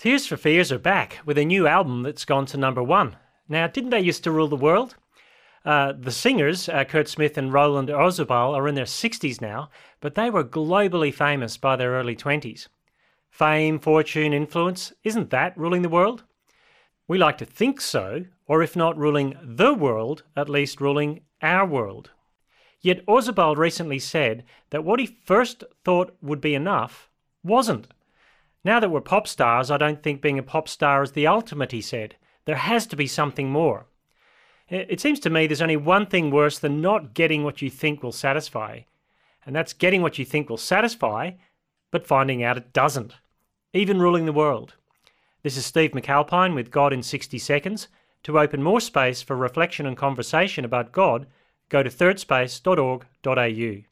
Tears for Fears are back with a new album that's gone to number one. Now, didn't they used to rule the world? Uh, the singers, uh, Curt Smith and Roland Orzabal, are in their 60s now, but they were globally famous by their early 20s. Fame, fortune, influence, isn't that ruling the world? We like to think so, or if not ruling the world, at least ruling our world. Yet Orzabal recently said that what he first thought would be enough wasn't. Now that we're pop stars, I don't think being a pop star is the ultimate, he said. There has to be something more. It seems to me there's only one thing worse than not getting what you think will satisfy, and that's getting what you think will satisfy, but finding out it doesn't, even ruling the world. This is Steve McAlpine with God in 60 Seconds. To open more space for reflection and conversation about God, go to thirdspace.org.au.